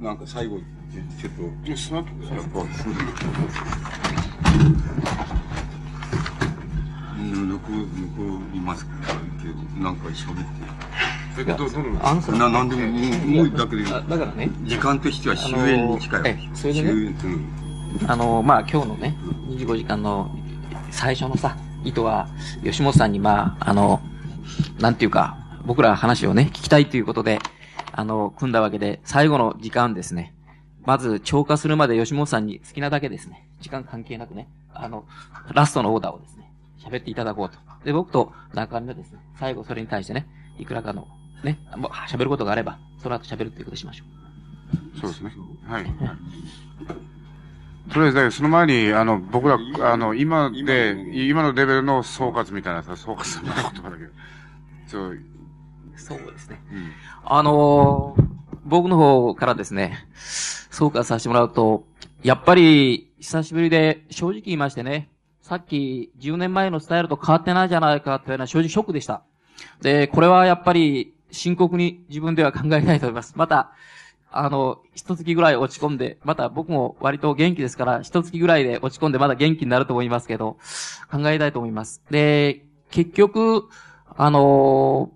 なんか最後、ちょっと。いや、座ってください。やっぱ、残りますけど、なんか喋って。え、ど、どあのさ、な、なんでも、もう、だけど、あだからね、時間としては終焉に近いあそれでね終焉うんあの、まあ、今日のね、25時間の最初のさ、意図は、吉本さんに、まあ、あの、なんていうか、僕ら話をね、聞きたいということで、あの、組んだわけで、最後の時間ですね。まず、超過するまで吉本さんに好きなだけですね。時間関係なくね、あの、ラストのオーダーをですね、喋っていただこうと。で、僕と中身はですね、最後それに対してね、いくらかの、ね、もう喋ることがあれば、その後喋るということしましょう。そうですね。はい。とりあえずね、その前に、あの、僕ら、あの、今で、今のレベルの総括みたいなさ、総括の言葉だけど。そう、そうですね。うん。あのー僕の方からですね、総括させてもらうと、やっぱり、久しぶりで、正直言いましてね、さっき10年前のスタイルと変わってないじゃないかというのは正直ショックでした。で、これはやっぱり、深刻に自分では考えたいと思います。また、あの、一月ぐらい落ち込んで、また僕も割と元気ですから、一月ぐらいで落ち込んでまだ元気になると思いますけど、考えたいと思います。で、結局、あの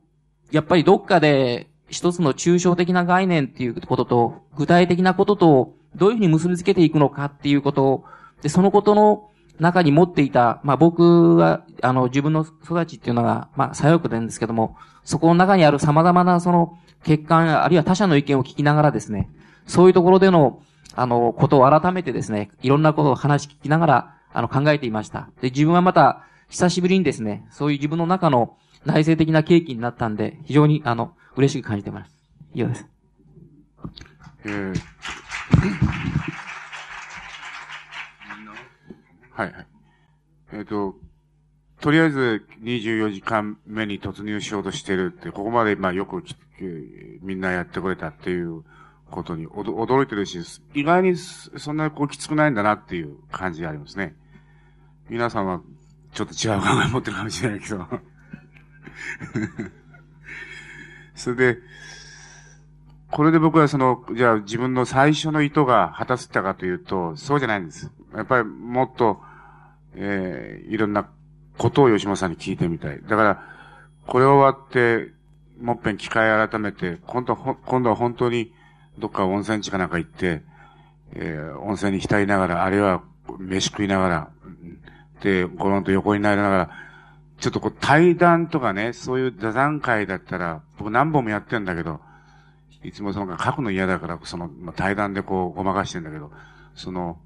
やっぱりどっかで一つの抽象的な概念っていうことと、具体的なことと、どういうふうに結びつけていくのかっていうことを、で、そのことの中に持っていた、まあ僕は、あの、自分の育ちっていうのが、まあ左翼なんですけども、そこの中にある様々なその欠陥、あるいは他者の意見を聞きながらですね、そういうところでの、あの、ことを改めてですね、いろんなことを話聞きながら、あの、考えていました。で、自分はまた、久しぶりにですね、そういう自分の中の内省的な契機になったんで、非常に、あの、嬉しく感じてます。以上です。えーはいはい。えっ、と、とりあえず24時間目に突入しようとしてるって、ここまでまあよくきみんなやってくれたっていうことに驚いてるし、意外にそんなこうきつくないんだなっていう感じがありますね。皆さんはちょっと違う考え持ってるかもしれないけど。それで、これで僕はその、じゃあ自分の最初の意図が果たせたかというと、そうじゃないんです。やっぱりもっと、えー、いろんなことを吉本さんに聞いてみたい。だから、これ終わって、もっぺん機会改めて、今度は、今度は本当にどっか温泉地かなんか行って、えー、温泉に浸りながら、あるいは飯食いながら、で、ゴロンと横になりながら、ちょっとこう対談とかね、そういう座談会だったら、僕何本もやってんだけど、いつもその書くの嫌だから、その、対談でこうごまかしてんだけど、その、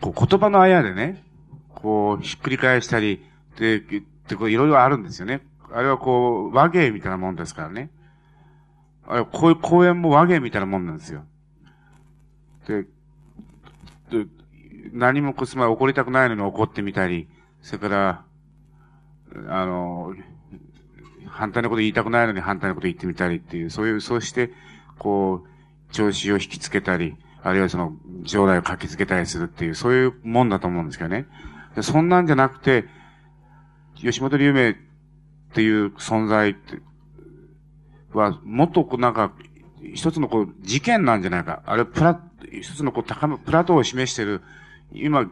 こう言葉のあやでね、こうひっくり返したり、で、でこういろいろあるんですよね。あれはこう、和芸みたいなもんですからね。あれ、こういう公演も和芸みたいなもんなんですよ。で、で何もこう、つまり怒りたくないのに怒ってみたり、それから、あの、反対のこと言いたくないのに反対のこと言ってみたりっていう、そういう、そうして、こう、調子を引きつけたり、あるいはその、将来を書きつけたりするっていう、そういうもんだと思うんですけどね。そんなんじゃなくて、吉本龍明っていう存在、は、もっとこうなんか、一つのこう、事件なんじゃないか。あれ、プラ、一つのこう、高め、プラトーを示してる、今、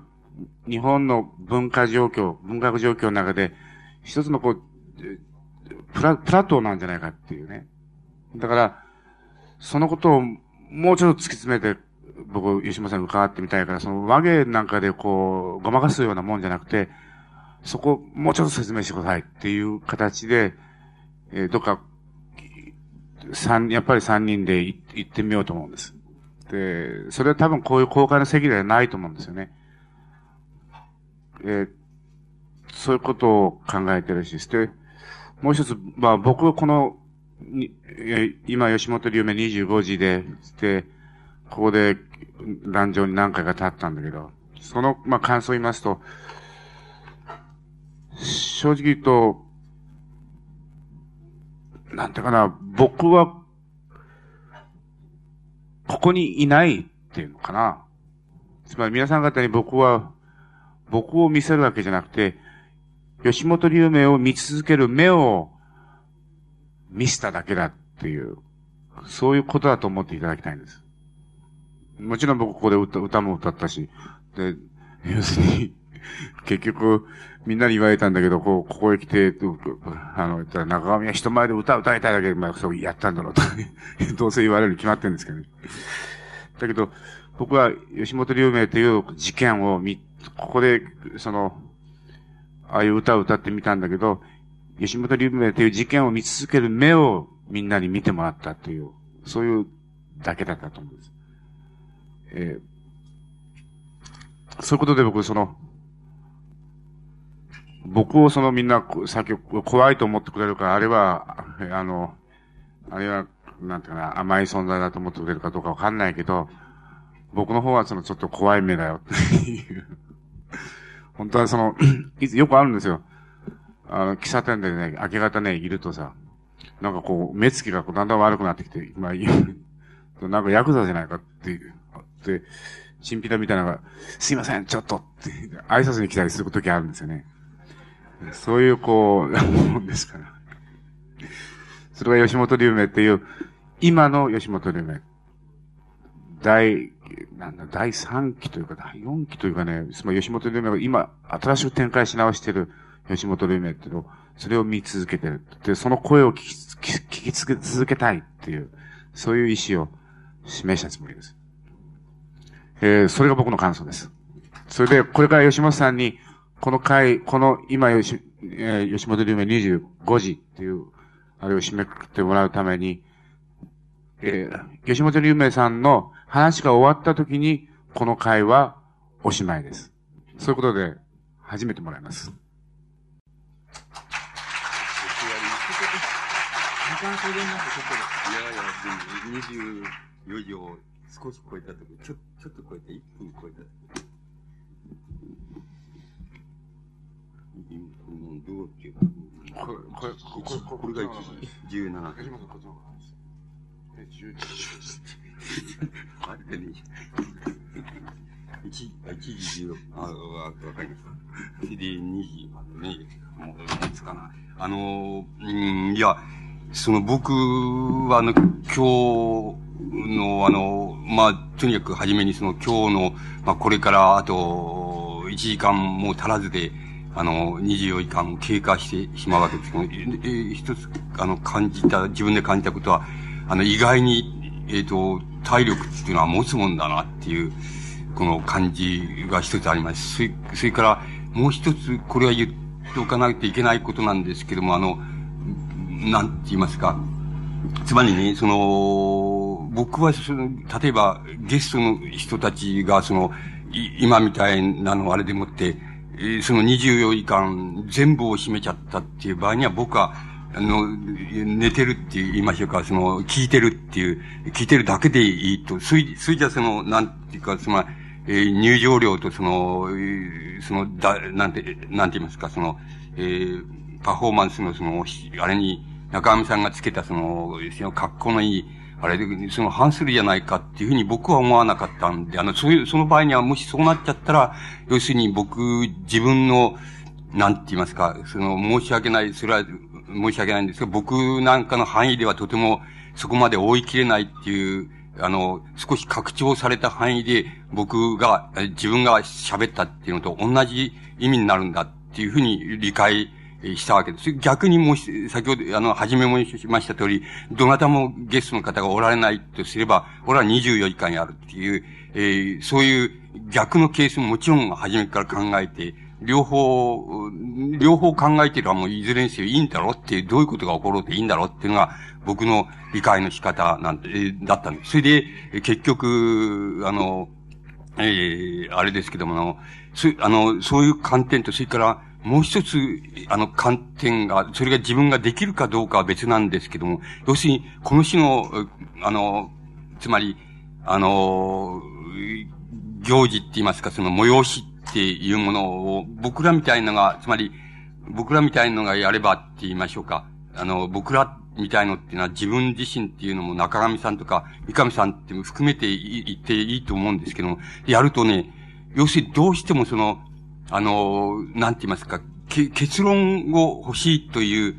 日本の文化状況、文学状況の中で、一つのこう、プラ、プラトーなんじゃないかっていうね。だから、そのことをもうちょっと突き詰めて、僕、吉本さんに伺ってみたいから、その和芸なんかでこう、ごまかすようなもんじゃなくて、そこ、もうちょっと説明してくださいっていう形で、えーどっか、三、やっぱり三人で行ってみようと思うんです。で、それは多分こういう公開の席ではないと思うんですよね。えーそういうことを考えてるし、で、もう一つ、まあ僕はこの、今吉本龍明25時で、で、ここで壇上に何回か立ったんだけど、その、まあ感想を言いますと、正直言うと、なんていうかな、僕は、ここにいないっていうのかな。つまり皆さん方に僕は、僕を見せるわけじゃなくて、吉本龍明を見続ける目を見せただけだっていう、そういうことだと思っていただきたいんです。もちろん僕ここで歌歌も歌ったし、で、要するに、結局、みんなに言われたんだけど、こう、ここへ来て、あの、たら中上は人前で歌歌いたいだけで、まあ、そうやったんだろうと。どうせ言われるに決まってるんですけどね。だけど、僕は吉本龍明という事件を見、ここで、その、ああいう歌を歌ってみたんだけど、吉本龍明という事件を見続ける目をみんなに見てもらったという、そういうだけだったと思うんです。えー、そういうことで僕、その、僕をそのみんな、さっき怖いと思ってくれるから、あれは、あの、あれは、なんていうかな、甘い存在だと思ってくれるかどうかわかんないけど、僕の方はそのちょっと怖い目だよっていう。本当はその、いつよくあるんですよ。あの、喫茶店でね、明け方ね、いるとさ、なんかこう、目つきがこうだんだん悪くなってきて、まあ、なんかヤクザじゃないかっていう、で、チンピラみたいなのが、すいません、ちょっとって、挨拶に来たりする時あるんですよね。そういう、こう、なもんですから。それが吉本龍明っていう、今の吉本龍明。第、なんだ、第3期というか、第4期というかね、つまり吉本龍明が今、新しく展開し直してる吉本龍明っていうのを、それを見続けてる。で、その声を聞き聞き続けたいっていう、そういう意思を示したつもりです。えー、それが僕の感想です。それで、これから吉本さんに、この回、この今吉、えー、吉本龍明25時っていう、あれを締めくくってもらうために、えー、吉本龍明さんの話が終わった時に、この回はおしまいです。そういうことで、始めてもらいます。時間制限なくちょっといやいや、24時を少し超えたとき、ちょ、ちょっと超えて、1分超えたとき。どうっていうか。これ、これ、これ、これが1時、17分。11時。あれね。1、1時10、あ、わかりました。で、2時までね、もう、いつかな。あの、うん、いや、その僕はあの、今日のあの、まあ、とにかく初めにその今日の、まあ、これからあと、1時間も足らずで、あの、24時間経過してしまうわけですけど、一つ、あの、感じた、自分で感じたことは、あの、意外に、えっ、ー、と、体力っていうのは持つもんだなっていう、この感じが一つあります。それそれから、もう一つ、これは言っておかないといけないことなんですけども、あの、なんて言いますか。つまりね、その、僕はその、例えばゲストの人たちがその、今みたいなのあれでもって、その24時間全部を占めちゃったっていう場合には僕は、あの、寝てるって言いましょうか、その、聞いてるっていう、聞いてるだけでいいと、そい、そいじゃその、なんていうか、その、えー、入場料とその、その、だ、なんて、なんて言いますか、その、えー、パフォーマンスのその、あれに、中上さんがつけたその、その格好のいい、あれで、その反するじゃないかっていうふうに僕は思わなかったんで、あの、そういう、その場合にはもしそうなっちゃったら、要するに僕、自分の、なんて言いますか、その、申し訳ない、それは申し訳ないんですけど、僕なんかの範囲ではとてもそこまで追い切れないっていう、あの、少し拡張された範囲で僕が、自分が喋ったっていうのと同じ意味になるんだっていうふうに理解したわけです。逆にもし、先ほど、あの、初めもしました通り、どなたもゲストの方がおられないとすれば、俺は24時間やるっていう、えー、そういう逆のケースももちろん初めから考えて、両方、両方考えてればもういずれにせよいいんだろうっていう、どういうことが起ころうといいんだろうっていうのが、僕の理解の仕方なんて、だったんです。それで、結局、あの、えー、あれですけども、あの、そあの、そういう観点と、それから、もう一つ、あの、観点が、それが自分ができるかどうかは別なんですけども、要するに、この種の、あの、つまり、あの、行事って言いますか、その催しっていうものを、僕らみたいのが、つまり、僕らみたいのがやればって言いましょうか。あの、僕らみたいのっていうのは自分自身っていうのも中上さんとか三上さんって含めて言っていいと思うんですけども、やるとね、要するにどうしてもその、あの、なんて言いますか、結論を欲しいという、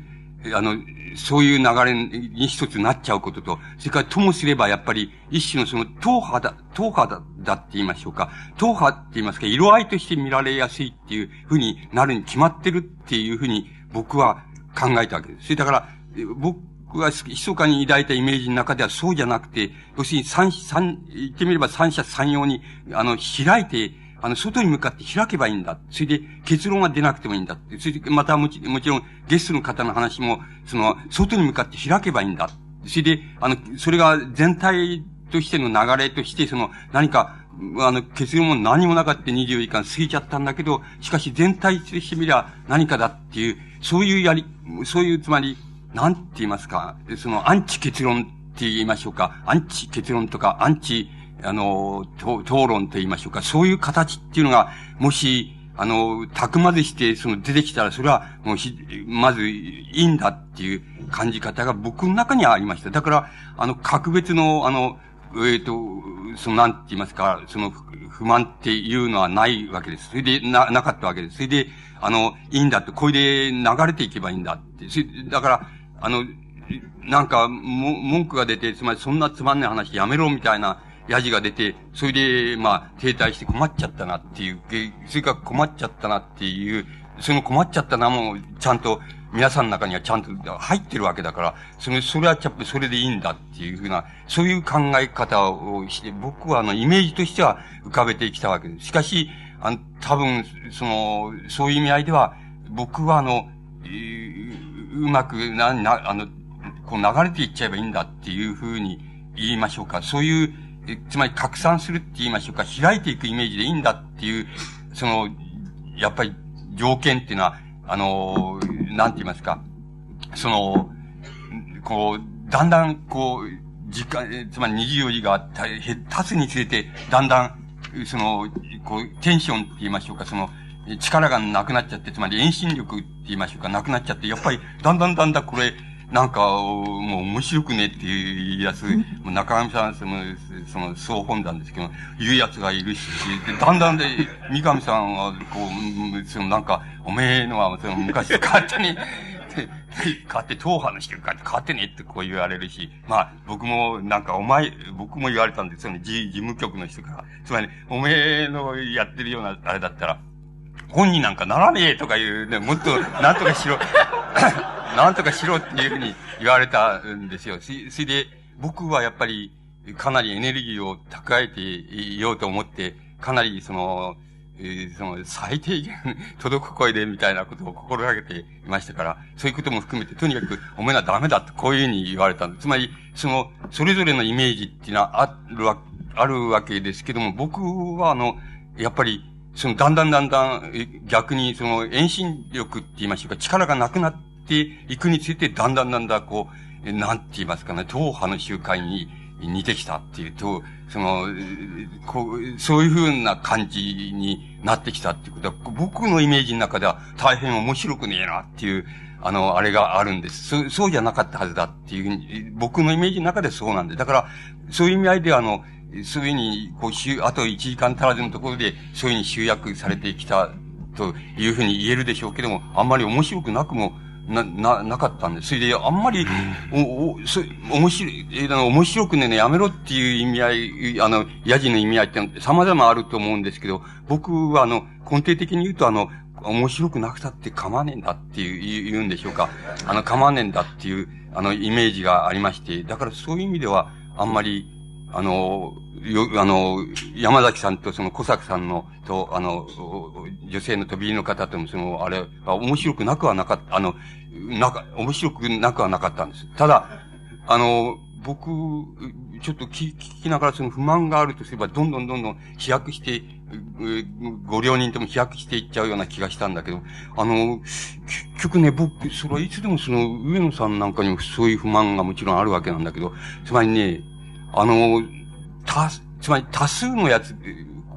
あの、そういう流れに一つなっちゃうことと、それからともすればやっぱり一種のその党派だ、党派だ、だって言いましょうか。党派って言いますか、色合いとして見られやすいっていうふうになるに決まってるっていうふうに僕は考えたわけです。それだから、僕は密かに抱いたイメージの中ではそうじゃなくて、要するに三、三、言ってみれば三者三様に、あの、開いて、あの、外に向かって開けばいいんだ。それで結論が出なくてもいいんだ。それで、またもちもちろんゲストの方の話も、その、外に向かって開けばいいんだ。それで、あの、それが全体としての流れとして、その、何か、あの、結論も何もなかった24時間過ぎちゃったんだけど、しかし全体としてみりゃ何かだっていう、そういうやり、そういう、つまり、なんて言いますか、その、アンチ結論って言いましょうか、アンチ結論とか、アンチ、あの、討論と言いましょうか、そういう形っていうのが、もし、あの、たくまでして、その出てきたら、それは、もうひ、まず、いいんだっていう感じ方が僕の中にはありました。だから、あの、格別の、あの、えっ、ー、と、その、なんて言いますか、その、不満っていうのはないわけです。それで、な、なかったわけです。それで、あの、いいんだって、これで流れていけばいいんだって。だから、あの、なんか、も、文句が出て、つまりそんなつまんない話やめろみたいなやじが出て、それで、まあ、停滞して困っちゃったなっていう、それから困っちゃったなっていう、その困っちゃったなも、ちゃんと、皆さんの中にはちゃんと入ってるわけだから、それ、それはちゃっそれでいいんだっていうふうな、そういう考え方をして、僕はあの、イメージとしては浮かべてきたわけです。しかし、あの、多分、その、そういう意味合いでは、僕はあの、うまく、な、な、あの、こう流れていっちゃえばいいんだっていうふうに言いましょうか。そういう、つまり拡散するって言いましょうか。開いていくイメージでいいんだっていう、その、やっぱり条件っていうのは、あの、なんて言いますか。その、こう、だんだん、こう、時間、つまり24時が経つにつれて、だんだん、その、こう、テンションって言いましょうか、その、力がなくなっちゃって、つまり遠心力って言いましょうか、なくなっちゃって、やっぱり、だんだんだんだんこれ、なんか、もう面白くねっていうやつ、もう中上さん、その、その、総本団ですけど、言うやつがいるし、で、だんだんで、三上さんは、こう、そのなんか、おめえのは、その昔勝手に、勝手、党派の人かって勝手にってこう言われるし、まあ、僕も、なんか、お前、僕も言われたんですよね、事務局の人から。つまり、おめえのやってるような、あれだったら、本になんかならねえとか言うね、もっと、なんとかしろ、なんとかしろっていうふうに言われたんですよ。それで、僕はやっぱり、かなりエネルギーを蓄えていようと思って、かなりその、えー、その、最低限届く声でみたいなことを心がけていましたから、そういうことも含めて、とにかく、お前はダメだってこういうふうに言われたんです。つまり、その、それぞれのイメージっていうのはあるわ、あるわけですけども、僕はあの、やっぱり、その、だんだんだんだん、逆に、その、遠心力って言いましょうか、力がなくなってていくについて、だんだんだんだん、こう、なんて言いますかね、党派の集会に似てきたっていうと、その、こう、そういうふうな感じになってきたっていうことは、僕のイメージの中では大変面白くねえなっていう、あの、あれがあるんです。そうそうじゃなかったはずだっていうふうに、僕のイメージの中でそうなんで。だから、そういう意味合いであの、そういうふうに、こう、あと1時間足らずのところで、そういうふうに集約されてきたというふうに言えるでしょうけども、あんまり面白くなくも、な、な、なかったんです。それで、あんまり、お、お、そ、面白い、えー、面白くね、やめろっていう意味合い、あの、ヤジの意味合いって様々あると思うんですけど、僕はあの、根底的に言うとあの、面白くなくたって構わねえんだっていう、言うんでしょうか。あの、構わねえんだっていう、あの、イメージがありまして、だからそういう意味では、あんまり、あの、よ、あの、山崎さんとその小作さんの、と、あの、女性の飛び入りの方ともその、あれ面白くなくはなかった、あの、なか、面白くなくはなかったんです。ただ、あの、僕、ちょっと聞きながらその不満があるとすれば、どんどんどんどん飛躍して、ご両人とも飛躍していっちゃうような気がしたんだけど、あの、結局ね、僕、それはいつでもその、上野さんなんかにもそういう不満がもちろんあるわけなんだけど、つまりね、あの、た、つまり多数のやつ、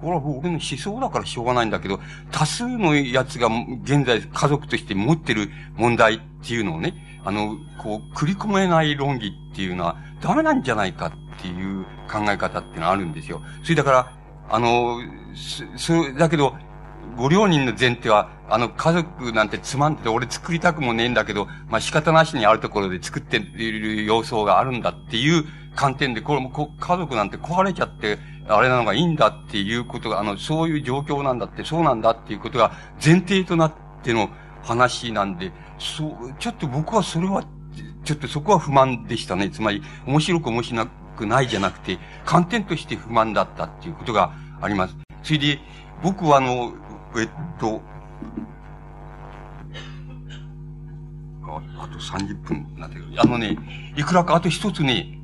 これは俺の思想だからしょうがないんだけど、多数のやつが現在家族として持ってる問題っていうのをね、あの、こう、繰り込めない論議っていうのはダメなんじゃないかっていう考え方っていうのはあるんですよ。それだから、あの、そ、だけど、ご両人の前提は、あの、家族なんてつまんでて、俺作りたくもねえんだけど、まあ仕方なしにあるところで作っている様相があるんだっていう観点で、これもこ家族なんて壊れちゃって、あれなのがいいんだっていうことが、あの、そういう状況なんだって、そうなんだっていうことが前提となっての話なんで、そう、ちょっと僕はそれは、ちょっとそこは不満でしたね。つまり、面白く面白くないじゃなくて、観点として不満だったっていうことがあります。それで、僕はあの、えっと、ああと30分なんだけど、あのね、いくらかあと一つね、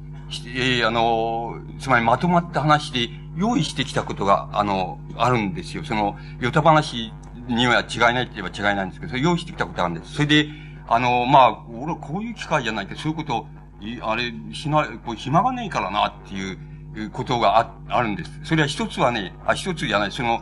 えー、あの、つまりまとまった話で用意してきたことが、あの、あるんですよ。その、ヨタ話には違いないって言えば違いないんですけど、それ用意してきたことがあるんです。それで、あの、まあ、俺こういう機会じゃないけど、そういうことを、あれ、しな、こう暇がねえからなっていうことがああるんです。それは一つはね、あ、一つじゃない、その、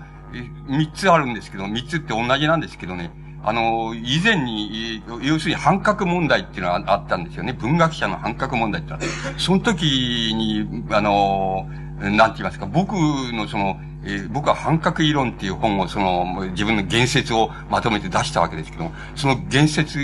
三つあるんですけど、三つって同じなんですけどね、あの、以前に、要するに反角問題っていうのがあったんですよね。文学者の反角問題ってのは。その時に、あの、なんて言いますか、僕のその、えー、僕は反角理論っていう本をその、自分の言説をまとめて出したわけですけども、その言説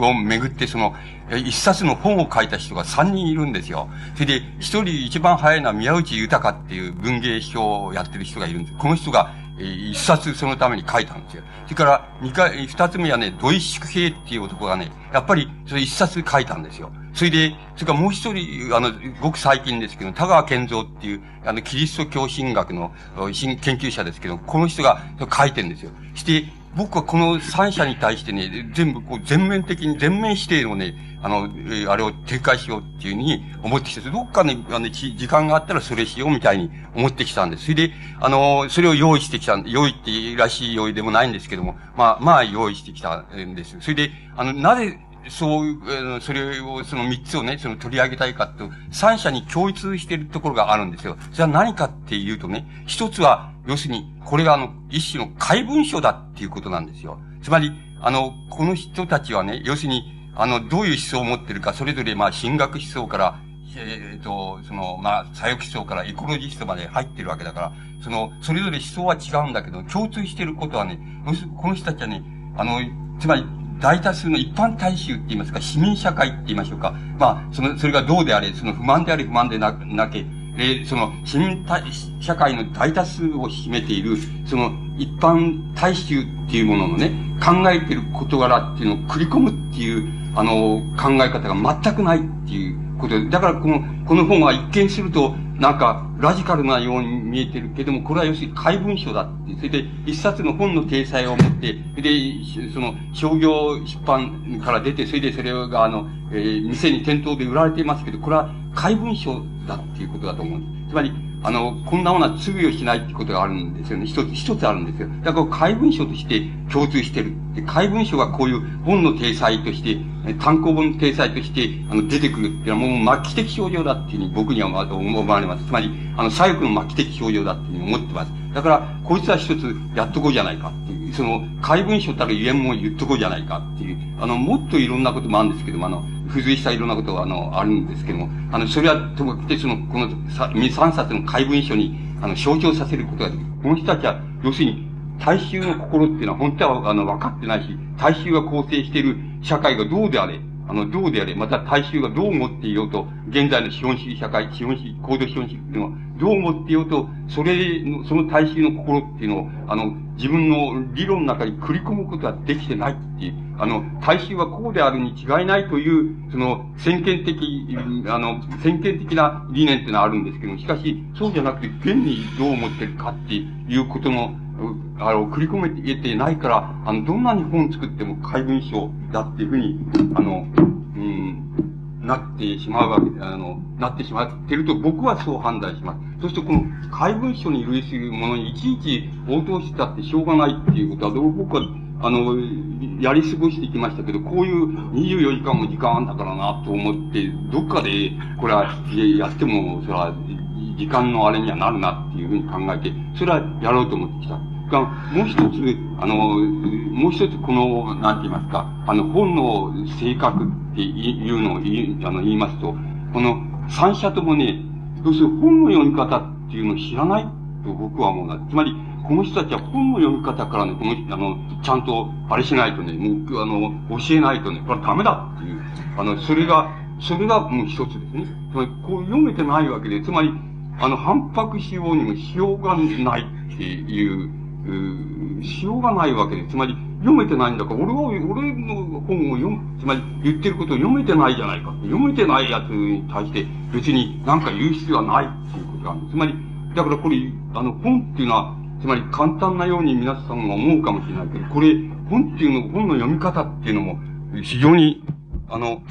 をめぐってその、一冊の本を書いた人が三人いるんですよ。それで、一人一番早いのは宮内豊っていう文芸書をやってる人がいるんです。この人が、一冊そのために書いたんですよ。それから、二回、二つ目はね、土井宿兵っていう男がね、やっぱり、それ一冊書いたんですよ。それで、それからもう一人、あの、ごく最近ですけど、田川健三っていう、あの、キリスト教神学の研究者ですけど、この人が書いてるんですよ。して、僕はこの三者に対してね、全部こう全面的に、全面否定のね、あの、えあれを撤回しようっていうふうに思ってきて、どっかね、あの、時間があったらそれしようみたいに思ってきたんです。それで、あの、それを用意してきた、用意っていらしい用意でもないんですけども、まあ、まあ用意してきたんです。それで、あの、なぜ、そういう、それを、その三つをね、その取り上げたいかと、三者に共通しているところがあるんですよ。それは何かっていうとね、一つは、要するに、これがあの、一種の怪文書だっていうことなんですよ。つまり、あの、この人たちはね、要するに、あの、どういう思想を持ってるか、それぞれ、まあ、神学思想から、えっ、ー、と、その、まあ、左翼思想からエコロジストまで入ってるわけだから、その、それぞれ思想は違うんだけど、共通してることはね、この人たちはね、あの、つまり、大多数の一般大衆って言いますか、市民社会って言いましょうか。まあ、その、それがどうであれ、その不満であれ不満でな、なけ、えその、市民社会の大多数を占めている、その、一般大衆っていうもののね、考えてる事柄っていうのを繰り込むっていう、あの、考え方が全くないっていうことで、だからこの、この本は一見すると、なんか、ラジカルなように見えてるけども、これは要するに怪文書だって。それで、一冊の本の体裁を持って、で、その、商業出版から出て、それでそれが、あの、えー、店に店頭で売られていますけど、これは怪文書だっていうことだと思うんです。つまり、あの、こんなものは罪をしないってことがあるんですよね。一つ、一つあるんですよ。だから怪文書として共通してる。で怪文書がこういう本の体裁として、単行本の体裁として、あの、出てくるっていうのはもう末期的症状だっていうふうに僕には思われます。つまり、あの、左翼の末期的症状だっていうふうに思ってます。だから、こいつは一つやっとこうじゃないかっていう、その、怪文書たる言えんも言っとこうじゃないかっていう、あの、もっといろんなこともあるんですけども、あの、付随したいろんなことが、あの、あるんですけども、あの、それは、ともかくて、その、この三冊の怪文書に、あの、象徴させることができる。この人たちは、要するに、大衆の心っていうのは本当は、あの、分かってないし、大衆が構成している社会がどうであれ、あの、どうであれ、また大衆がどう思っていようと、現在の資本主義社会、資本主義、高度資本主義っていうのは、どう思っていようと、それの、その大衆の心っていうのを、あの、自分の理論の中に繰り込むことはできてないっていう、あの、大衆はこうであるに違いないという、その、先見的、あの、先見的な理念っていうのはあるんですけどもしかし、そうじゃなくて、現にどう思ってるかっていうことの、あの、繰り込めててないから、あの、どんなに本作っても怪文書だっていうふうに、あの、うん、なってしまうわけで、あの、なってしまってると僕はそう判断します。そしてこの怪文書に類するものにいちいち応答してたってしょうがないっていうことは、僕は、あの、やり過ごしてきましたけど、こういう24時間も時間あんだからなと思って、どっかで、これはやっても、それは時間のあれにはなるなっていうふうに考えて、それはやろうと思ってきた。が、もう一つ、あの、もう一つこの、なんて言いますか、あの、本の性格っていうのを言いあの言いますと、この三者ともね、要するに本の読み方っていうのを知らないと僕は思うな。つまり、この人たちは本の読み方からね、この、あの、ちゃんと、あれしないとね、もう、あの、教えないとね、これはダメだっていう、あの、それが、それがもう一つですね。つまり、こう読めてないわけで、つまり、あの、反白しようにもしようがないっていう、うしようがないわけで、つまり、読めてないんだから、俺は、俺の本を読む、つまり言ってることを読めてないじゃないか。読めてないやつに対して別に何か言う必要はないっていうことがある。つまり、だからこれ、あの、本っていうのは、つまり簡単なように皆さんが思うかもしれないけど、これ、本っていうの、本の読み方っていうのも、非常に、あの、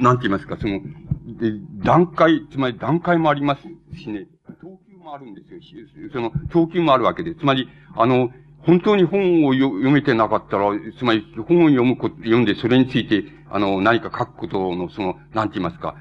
なんて言いますか、その、で段階、つまり段階もありますしね、等級もあるんですよ。その、等級もあるわけで。つまり、あの、本当に本を読めてなかったら、つまり本を読むこと、読んでそれについて、あの、何か書くことの、その、なんて言いますか、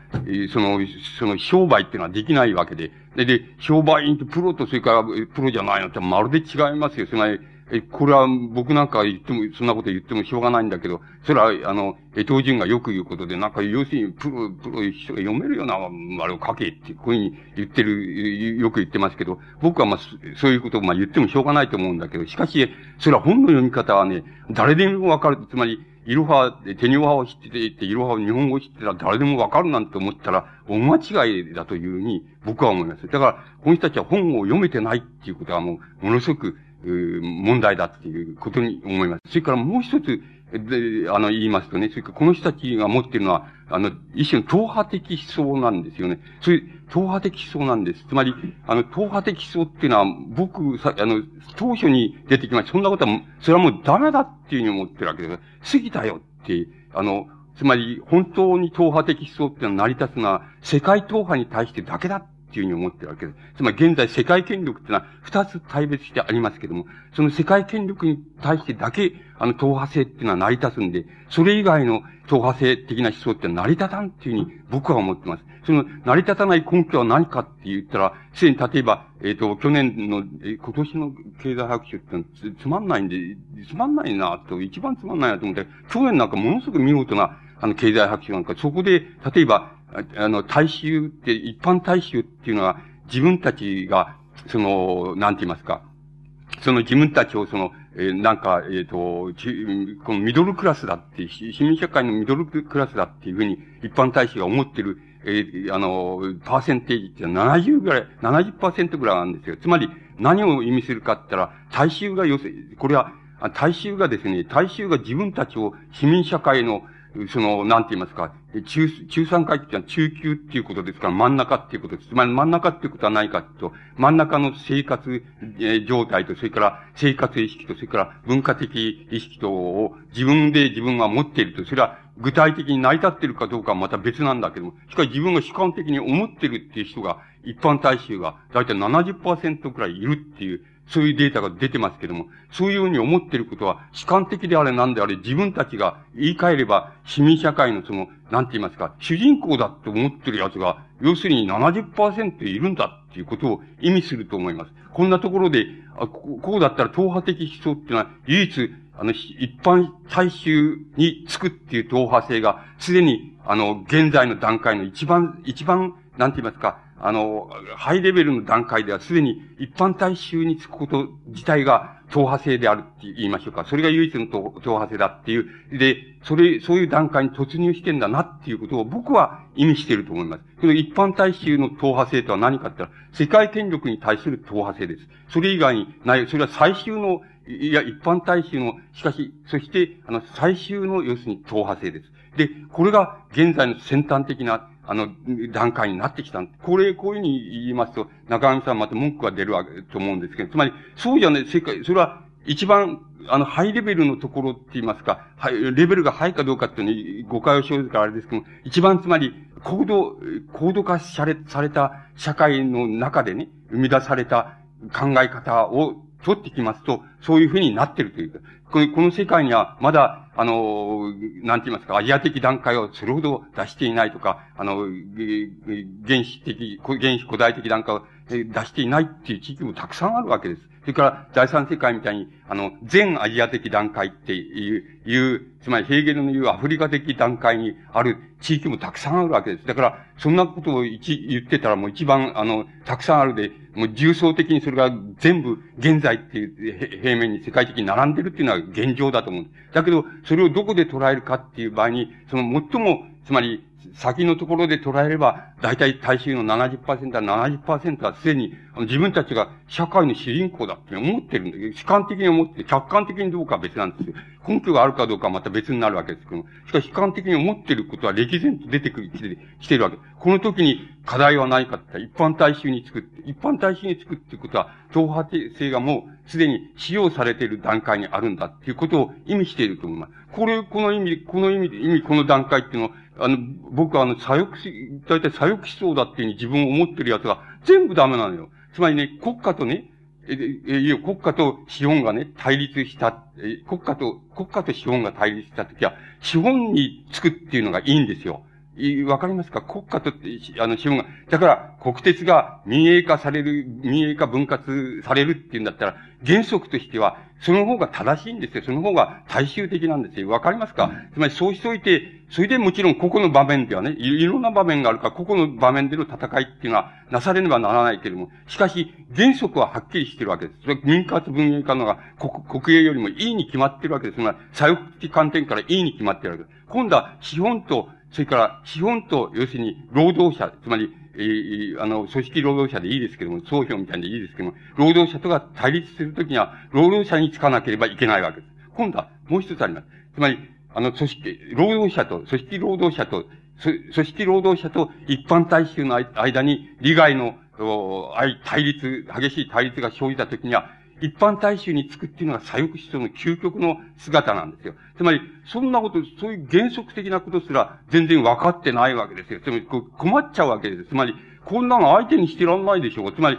その、その商売っていうのはできないわけで。で、で、商売員とプロとそれからプロじゃないのってまるで違いますよ。つまり、え、これは僕なんか言っても、そんなこと言ってもしょうがないんだけど、それは、あの、江藤淳がよく言うことで、なんか、要するに、プロ、プロ一緒が読めるような、あれを書けって、こういうふうに言ってる、よく言ってますけど、僕はまあ、そういうことをまあ言ってもしょうがないと思うんだけど、しかし、それは本の読み方はね、誰でもわかる。つまり、いろは、手にわを知ってて、いろはを日本語を知ってたら誰でもわかるなんて思ったら、大間違いだというふうに僕は思います。だから、この人たちは本を読めてないっていうことはもう、ものすごく、問題だっていうことに思います。それからもう一つ、で、あの、言いますとね、それからこの人たちが持っているのは、あの、一種の党派的思想なんですよね。そういう党派的思想なんです。つまり、あの、党派的思想っていうのは、僕、さ、あの、当初に出てきました。そんなことは、それはもうダメだっていうふうに思ってるわけです。過ぎたよって、あの、つまり、本当に党派的思想っていうのは成り立つのは、世界党派に対してだけだっっていうふうに思ってるわけです。つまり現在世界権力っていうのは二つ対別してありますけども、その世界権力に対してだけ、あの、党派性っていうのは成り立つんで、それ以外の党派性的な思想って成り立たんっていうふうに僕は思ってます。その成り立たない根拠は何かって言ったら、すでに例えば、えっ、ー、と、去年の、えー、今年の経済白書ってつつまんないんで、つまんないなと、一番つまんないなと思って、去年なんかものすごく見事な、あの、経済白書なんか、そこで、例えば、あの、大衆って、一般大衆っていうのは、自分たちが、その、なんて言いますか、その自分たちをその、えー、なんか、えっ、ー、と、このミドルクラスだって、市民社会のミドルクラスだっていうふうに一般大衆が思ってる、えー、あの、パーセンテージって70ぐらい、70%ぐらいあるんですよ。つまり、何を意味するかって言ったら、大衆が要するに、これは、大衆がですね、大衆が自分たちを市民社会のその、なんて言いますか、中、中産階級ってのは中級っていうことですから、真ん中っていうことです。つまり真ん中っていうことは何かというと、真ん中の生活、え状態と、それから生活意識と、それから文化的意識とを自分で自分が持っていると、それは具体的に成り立っているかどうかはまた別なんだけども、しかし自分が主観的に思っているっていう人が、一般大衆がだいたい70%くらいいるっていう、そういうデータが出てますけども、そういうふうに思っていることは、主観的であれなんであれ、自分たちが言い換えれば、市民社会のその、なんて言いますか、主人公だって思ってる奴が、要するに70%いるんだっていうことを意味すると思います。こんなところで、あこうだったら党派的思想っていうのは、唯一、あの、一般大衆につくっていう党派性が、すでに、あの、現在の段階の一番、一番、なんて言いますか、あの、ハイレベルの段階ではすでに一般大衆につくこと自体が党派性であるって言いましょうか。それが唯一の党派性だっていう。で、それ、そういう段階に突入してんだなっていうことを僕は意味していると思います。その一般大衆の党派性とは何かって言ったら、世界権力に対する党派性です。それ以外にない、それは最終の、いや、一般大衆の、しかし、そして、あの、最終の、要するに党派性です。で、これが現在の先端的なあの、段階になってきた。これ、こういうふうに言いますと、中上さんまた文句が出るわけと思うんですけど、つまり、そうじゃね、世界、それは一番、あの、ハイレベルのところって言いますか、はい、レベルがハイかどうかっていうのに誤解を生ずからあれですけども、一番つまり、高度、高度化され、された社会の中でね、生み出された考え方を取ってきますと、そういうふうになってるというか、この世界にはまだ、あの、なんて言いますか、アジア的段階をそれほど出していないとか、あの、原始的、原始古代的段階を出していないっていう地域もたくさんあるわけです。それから、第三世界みたいに、あの、全アジア的段階っていう、いう、つまりヘーゲルの言うアフリカ的段階にある地域もたくさんあるわけです。だから、そんなことを一言ってたらもう一番、あの、たくさんあるで、もう重層的にそれが全部現在っていう平面に世界的に並んでるっていうのは現状だと思う。だけど、それをどこで捉えるかっていう場合に、その最も、つまり、先のところで捉えれば、大体大衆の70%は70%はすでに自分たちが社会の主人公だって思ってるんだけど、主観的に思って、客観的にどうかは別なんですよ。根拠があるかどうかはまた別になるわけですけども、しかし主観的に思ってることは歴然と出てくる、来てるわけ。この時に課題は何かって一般大衆に作って、一般大衆に作っていくことは、党派性がもうすでに使用されている段階にあるんだっていうことを意味していると思います。これ、この意味、この意味、意味、この段階っていうのは、あの、僕はあの、左翼、大体左翼思想だっていうふうに自分を思ってる奴が全部ダメなのよ。つまりね、国家とね、え、え、国家と資本がね、対立した、え、国家と、国家と資本が対立したときは、資本につくっていうのがいいんですよ。わかりますか？国家と、あの、資本が、だから、国鉄が民営化される、民営化分割されるっていうんだったら、原則としては、その方が正しいんですよ。その方が大衆的なんですよ。わかりますか、つまりそうしておいて、それでもちろんここの場面ではね、いろんな場面があるから、ここの場面での戦いっていうのはなされねばならないけれども、しかし、原則ははっきりしてるわけです。それ民活分営化のが国国営よりもいいに決まってるわけです。つまり、左翼的観点からいいに決まってるわけです。今度は資本と、それから資本と、要するに労働者、つまり、えー、あの、組織労働者でいいですけども、総評みたいでいいですけども、労働者とが対立するときには、労働者につかなければいけないわけです。今度はもう一つあります。つまり、あの、組織、労働者と、組織労働者と、組織労働者と一般大衆の間に利害の、対立、激しい対立が生じたときには、一般大衆につくっていうのが左翼思想の究極の姿なんですよ。つまり、そんなこと、そういう原則的なことすら全然分かってないわけですよ。つまり、困っちゃうわけです。つまり、こんなの相手にしてらんないでしょう。つまり、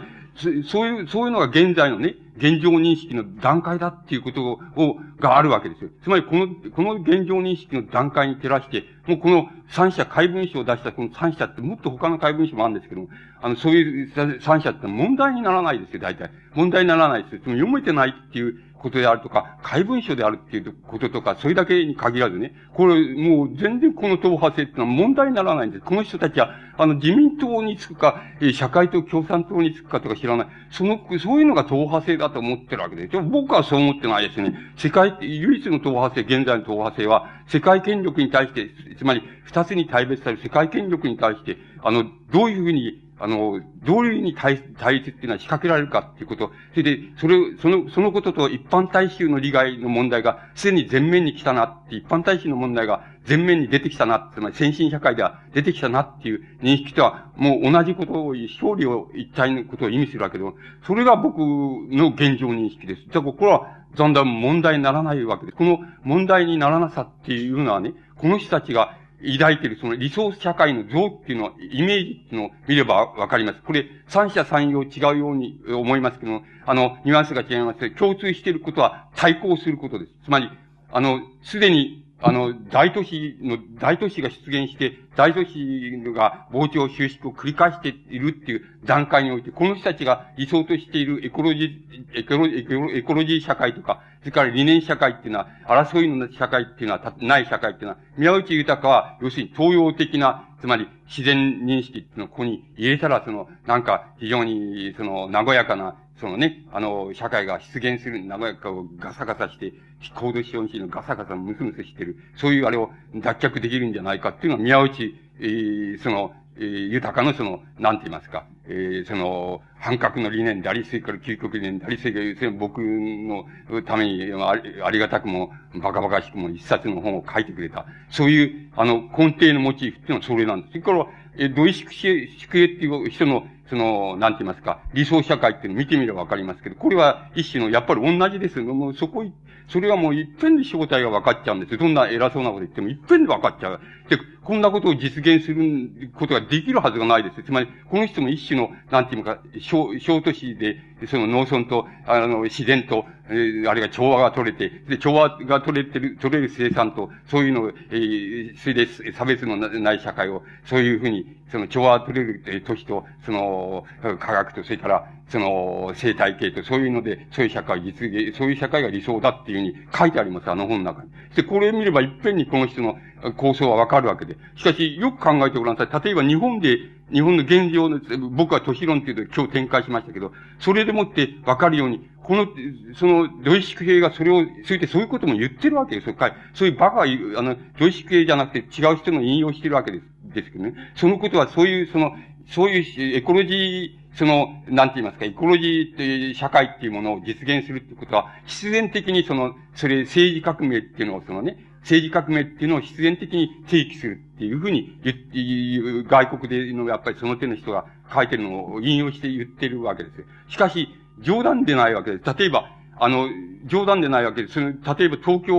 そういう、そういうのが現在のね、現状認識の段階だっていうことを、があるわけですよ。つまり、この、この現状認識の段階に照らして、もうこの三者解文書を出したこの三者ってもっと他の解文書もあるんですけども、あの、そういう三者って問題にならないですよ、大体。問題にならないですよ。つまり読めてないっていうことであるとか、怪文書であるっていうこととか、それだけに限らずね、これ、もう全然この党派性っていうのは問題にならないんです。この人たちは、あの、自民党につくか、社会党共産党につくかとか知らない。その、そういうのが党派性だと思ってるわけですよ。僕はそう思ってないですね。世界、唯一の党派性、現在の党派性は、世界権力に対して、つまり、二つに対別される世界権力に対して、あの、どういうふうにあの、どういうふうに対対立っていうのは仕掛けられるかっていうこと。それで、それ、その、そのことと一般大衆の利害の問題が、すでに前面に来たなって、一般大衆の問題が前面に出てきたな、つまり先進社会では出てきたなっていう認識とは、もう同じことを、勝利を一体のことを意味するわけでも、それが僕の現状認識です。だからこれは、だんだん問題にならないわけです。この問題にならなさっていうのはね、この人たちが抱いているその理想社会の像っていうのは、イメージっていうのを見ればわかります。これ、三者三様違うように思いますけどあの、ニュアンスが違います、共通していることは対抗することです。つまり、あの、すでにあの、大都市の、大都市が出現して、大都市が膨張収縮を繰り返しているっていう段階において、この人たちが理想としているエコロジー、エコロエコロエコロジー社会とか、それから理念社会っていうのは、争いの社会っていうのは、ない社会っていうのは、宮内豊は、要するに東洋的な、つまり自然認識っていうのをここに入れたら、その、なんか非常に、その、和やかなそのね、あの、社会が出現する和やかをガサガサして、高度資本主義のガサガサムスムスしてる、そういうあれを脱却できるんじゃないかっていうのは宮内、えー、その、えー、豊かのその、なんて言いますか、えー、その、反革の理念であり、それから究極理念であり、それから僕のためにありがたくも、バカバカしくも一冊の本を書いてくれた。そういう、あの、根底のモチーフっていうのはそれなんです。それから、えー、土井宿営っていう人の、その、なんて言いますか、理想社会っていうのを見てみればわかりますけど、これは一種の、やっぱり同じです。もうそこ、それはもう一遍で正体が分かっちゃうんですよ。どんな偉そうなこと言っても一遍で分かっちゃう。で、こんなことを実現することができるはずがないです。つまり、この人も一種の、なんて言うか、小、小都市で、その農村と、あの、自然と、えー、あるいは調和が取れて、で、調和が取れてる、取れる生産と、そういうのを、えー、それで差別のない社会を、そういうふうに、その調和取れる、都市と、そ、の、科学と、それから、その、生態系と、そういうので、そういう社会実現、そういう社会が理想だっていうふうに書いてあります、あの本の中に。で、これ見ればいっぺんにこの人の構想はわかるわけで。しかし、よく考えてごらんなさい。例えば日本で、日本の現状の、僕は都市論っていうと今日展開しましたけど、それでもってわかるように、この、その、土井宿兵がそれを、そういてそういうことも言ってるわけですよ。そういうバカ、あの、土井宿兵じゃなくて違う人の引用してるわけです。ですけどね。そのことはそういう、その、そういうエコロジー、その、なんて言いますか、エコロジーという社会っていうものを実現するってことは、必然的にその、それ政治革命っていうのをそのね、政治革命っていうのを必然的に提起するっていうふうに言って、外国でのやっぱりその手の人が書いてるのを引用して言ってるわけです。しかし、冗談でないわけです。例えば、あの、冗談でないわけです。その、例えば東京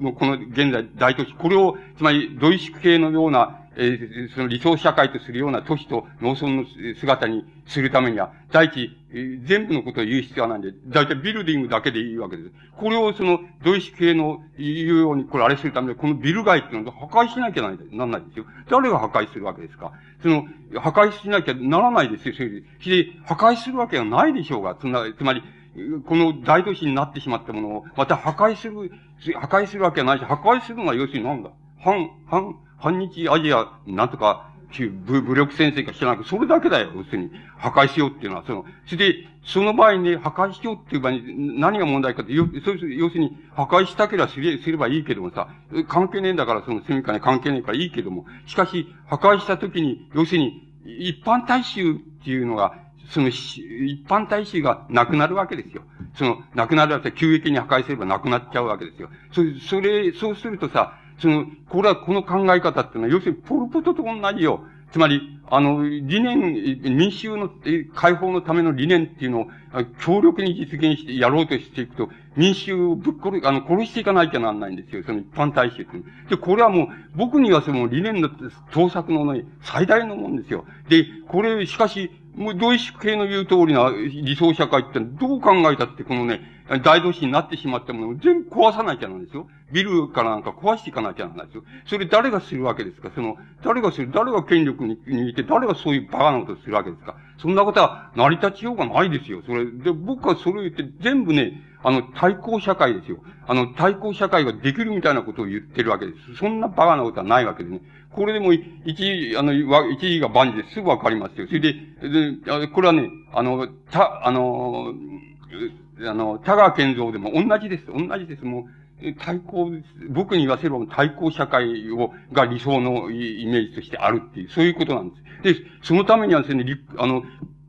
のこの現在大都市、これを、つまり、ドイツ系のようなえー、その理想社会とするような都市と農村の姿にするためには、第一、えー、全部のことを言う必要はないんで、大体ビルディングだけでいいわけです。これをその、ドイツ系の言うように、これあれするために、このビル街っていうのを破壊しなきゃならないですよ。誰が破壊するわけですか？その、破壊しなきゃならないですよ、それで。で、破壊するわけがないでしょうが、つまり、つまり、この大都市になってしまったものを、また破壊する、破壊するわけがないし、破壊するのは要するに何だ？反、反、反日アジア、なんとか、武武力先生か知らなくそれだけだよ、要するに。破壊しようっていうのは、その、それで、その場合に、ね、破壊しようっていう場合に、何が問題かって、要するに、破壊したければすれすればいいけどもさ、関係ねえんだから、その住みかね関係ねえからいいけども、しかし、破壊したときに、要するに、一般大衆っていうのが、その、一般大衆がなくなるわけですよ。その、なくなるわけ急激に破壊すればなくなっちゃうわけですよ。それ、それ、そうするとさ、その、これは、この考え方っていうのは、要するに、ポルポトと同じよ。つまり、あの、理念、民衆の解放のための理念っていうのを、強力に実現してやろうとしていくと、民衆をぶっ殺、あの、殺していかなきゃなんないんですよ。その一般大衆っていう。で、これはもう、僕にはその理念の盗作のね、最大のもんですよ。で、これ、しかし、もう、同意識系の言う通りな理想社会ってどう考えたってこのね、大都市になってしまったものを全部壊さなきゃなんですよ。ビルからなんか壊していかなきゃなんですよ。それ誰がするわけですか？その、誰がする、誰が権力ににいて、誰がそういうバカなことをするわけですか？そんなことは成り立ちようがないですよ。それ、で、僕はそれを言って全部ね、あの、対抗社会ですよ。あの、対抗社会ができるみたいなことを言ってるわけです。そんなバカなことはないわけですね。これでも、一、あの、一時が万事ですぐわかりますよ。それで、で、これはね、あの、た、あの、あの、田川健三でも同じです。同じです。もう、対抗、僕に言わせれば対抗社会を、が理想のイメージとしてあるっていう、そういうことなんです。で、そのためにはですね、あの、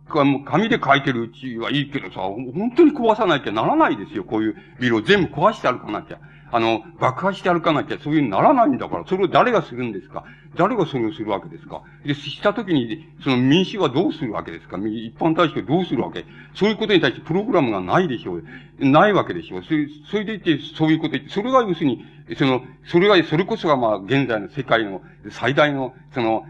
紙で書いてるうちはいいけどさ、本当に壊さなきゃならないですよ。こういうビルを全部壊して歩かなきゃ。あの、爆破して歩かなきゃそういうにならないんだから、それを誰がするんですか？誰がそれをするわけですか？で、したときに、その民主はどうするわけですか？一般大使はどうするわけ？そういうことに対してプログラムがないでしょう。ないわけでしょう。それそれでいて、そういうこと言って、それが要するに、その、それが、それこそがまあ、現在の世界の最大の、その、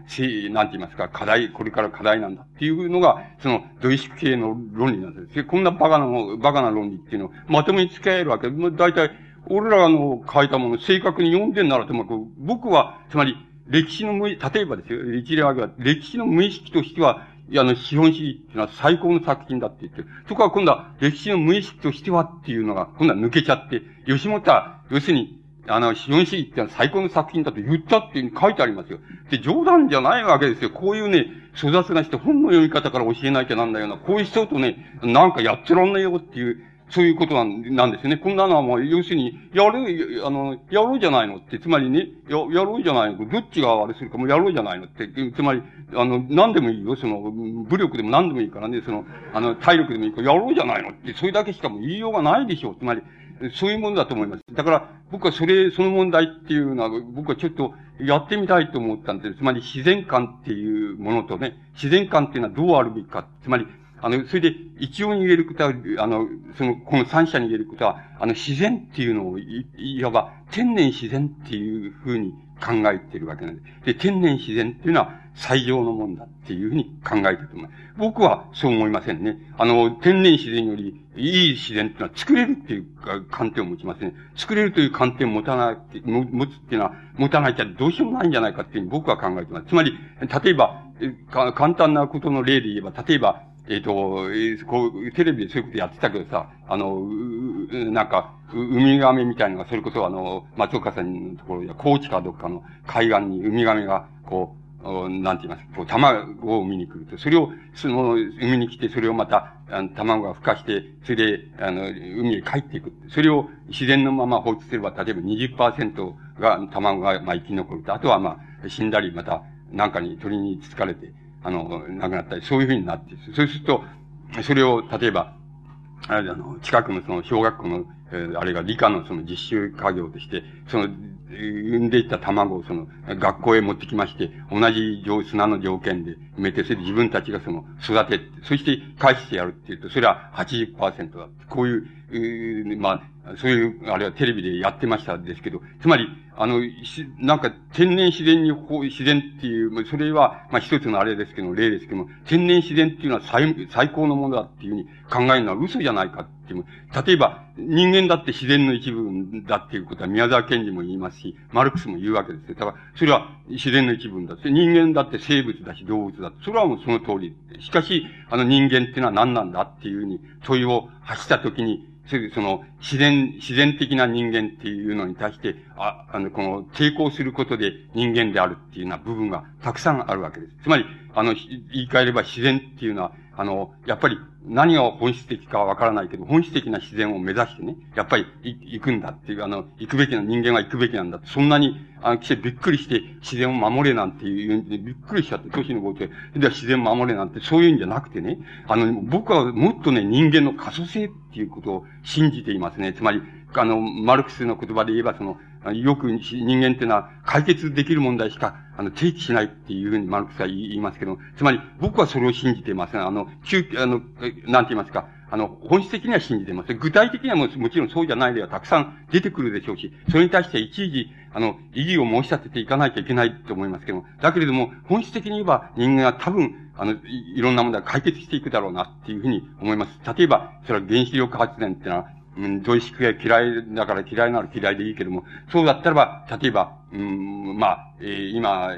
なんて言いますか、課題、これから課題なんだっていうのが、その、ドイツ系の論理なんです。こんなバカな、バカな論理っていうのをまとめに付け合えるわけ。まあ大体、俺らの書いたものを正確に読んでんならとも、僕は、つまり、歴史の無意、例えばですよ、一例挙げは、歴史の無意識としては、あの、資本主義っていうのは最高の作品だって言ってる。そこは今度は歴史の無意識としてはっていうのが、今度は抜けちゃって、吉本は、要するに、あの、資本主義ってのは最高の作品だと言ったっていう書いてありますよ。で、冗談じゃないわけですよ。こういうね、粗雑な人、本の読み方から教えなきゃなんだような、こういう人とね、なんかやってらんねえよっていう、そういうことなんなんですよね。こんなのはもう、要するに、やる、あの、やろうじゃないのって、つまりね、や、やろうじゃないの。どっちがあれするかもやろうじゃないのって、つまり、あの、何でもいいよ。その、武力でも何でもいいからね、その、あの、体力でもいいから、やろうじゃないのって、それだけしかも言いようがないでしょう。つまり、そういうものだと思います。だから、僕はそれ、その問題っていうのは、僕はちょっとやってみたいと思ったんです。つまり、自然観っていうものとね、自然観っていうのはどうあるべきか。つまり、あの、それで、一応に言えることは、あの、その、この三者に言えることは、あの、自然っていうのをい、いわば、天然自然っていうふうに考えてるわけなんです。で、天然自然っていうのは最上のもんだっていうふうに考えてると思います。僕はそう思いませんね。あの、天然自然よりいい自然っていうのは作れるっていう観点を持ちますね。作れるという観点を持たない、持つっていうのは、持たないきゃどうしようもないんじゃないかっていうふうに僕は考えてます。つまり、例えば、簡単なことの例で言えば、例えば、えっ、ー、と、こう、テレビでそういうことやってたけどさ、あの、なんか、ウミガメみたいなのが、それこそあの、松岡さんのところや、高知かどっかの海岸にウミガメが、こう、なんて言いますか、こう、卵を見に来ると、それを、その、海に来て、それをまた、あの、卵が孵化して、それで、あの、海へ帰っていく。それを自然のまま放置すれば、例えば20%が、卵が、まあ、生き残ると。あとは、まあ、死んだり、また、なんかに鳥につつかれて、あの、亡くなったり、そういうふうになって、そうすると、それを、例えば、あの、近くのその小学校の、えー、あれが理科のその実習家業として、その、産んでいった卵をその、学校へ持ってきまして、同じ砂の条件で埋めて、それで自分たちがその、育てて、そして返してやるっていうと、それは80%だ。こういう、えー、まあ、そういう、あれはテレビでやってましたですけど、つまり、あの、し、なんか、天然自然にこう、自然っていう、まあそれは、まあ一つのあれですけど、例ですけども、天然自然っていうのは最、最高のものだっていうふうに考えるのは嘘じゃないかっていう。例えば、人間だって自然の一部だっていうことは宮沢賢治も言いますし、マルクスも言うわけですよ。だ、それは自然の一部だって。人間だって生物だし動物だって。それはもうその通り。しかし、あの人間っていうのは何なんだっていうふうに問いを走ったときに、その、自然、自然的な人間っていうのに対して、あ、あの、この、抵抗することで人間であるっていうような部分がたくさんあるわけです。つまり、あの、言い換えれば自然っていうのは、あの、やっぱり何が本質的かわからないけど、本質的な自然を目指してね、やっぱり行くんだっていう、あの、行くべきな、人間は行くべきなんだ。そんなに、あの、来てびっくりして自然を守れなんていう、びっくりしちゃって、都市の冒頭で、では自然を守れなんて、そういうんじゃなくてね、あの、僕はもっとね、人間の可塑性っていうことを信じていますね。つまり、あの、マルクスの言葉で言えば、その、よく人間っていうのは解決できる問題しか、あの、提起しないっていうふうにマルクスは言いますけど、つまり僕はそれを信じています。あの、中、あの、なんて言いますか、あの、本質的には信じています。具体的にはももちろんそうじゃない例はたくさん出てくるでしょうし、それに対して一時、あの、意義を申し立てていかなきゃいけないと思いますけども、だけれども、本質的に言えば人間は多分、あの、いいろんな問題を解決していくだろうなっていうふうに思います。例えば、それは原子力発電っていうのは、うん、同意識が嫌いだから嫌いなら嫌いでいいけども、そうだったらば、例えば、うん、まあ、えー、今、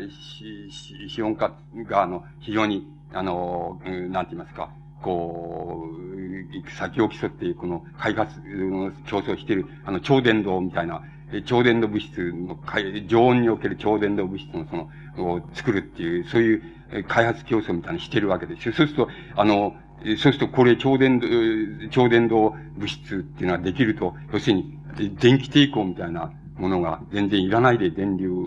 資本家が、あの、非常に、あの、うん、なんて言いますか、こう、先を競って、この開発の競争している、あの、超伝導みたいな、超伝導物質の、常温における超伝導物質のその、を作るっていう、そういう開発競争みたいにしてるわけですよ。そうすると、あの、そうすると、これ、超伝導、超伝導物質っていうのはできると、要するに、電気抵抗みたいなものが全然いらないで電流、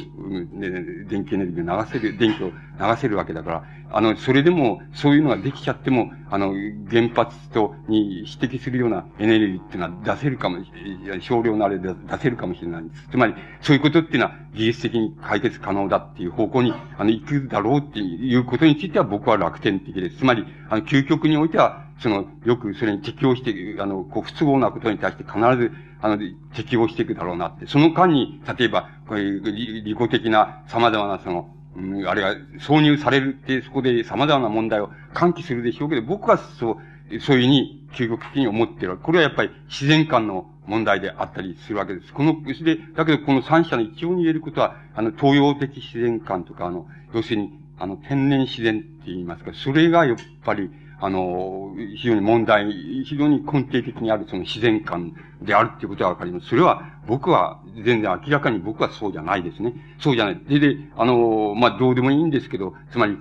電気エネルギーを流せる、電気を流せるわけだから、あの、それでも、そういうのができちゃっても、あの、原発と、に指摘するようなエネルギーっていうのは出せるかもしれない、少量のあれで出せるかもしれないんです。つまり、そういうことっていうのは技術的に解決可能だっていう方向に、あの、行くだろうっていうことについては僕は楽天的です。つまり、あの、究極においては、その、よくそれに適応して、あの、こう、不都合なことに対して必ず、あの、適応していくだろうなって。その間に、例えば、こういう利己的な様々なその、うん、あれが挿入されるって、そこで様々な問題を喚起するでしょうけど、僕はそう、そういうふうに究極的に思ってる。これはやっぱり自然観の問題であったりするわけです。この、で、だけどこの三者の一応に言えることは、あの、東洋的自然観とか、あの、要するに、あの、天然自然って言いますか、それがやっぱり、あの、非常に問題、非常に根底的にあるその自然観であるっていうことはわかります。それは、僕は、全然明らかに僕はそうじゃないですね。そうじゃない。で、で、あの、まあ、どうでもいいんですけど、つまり、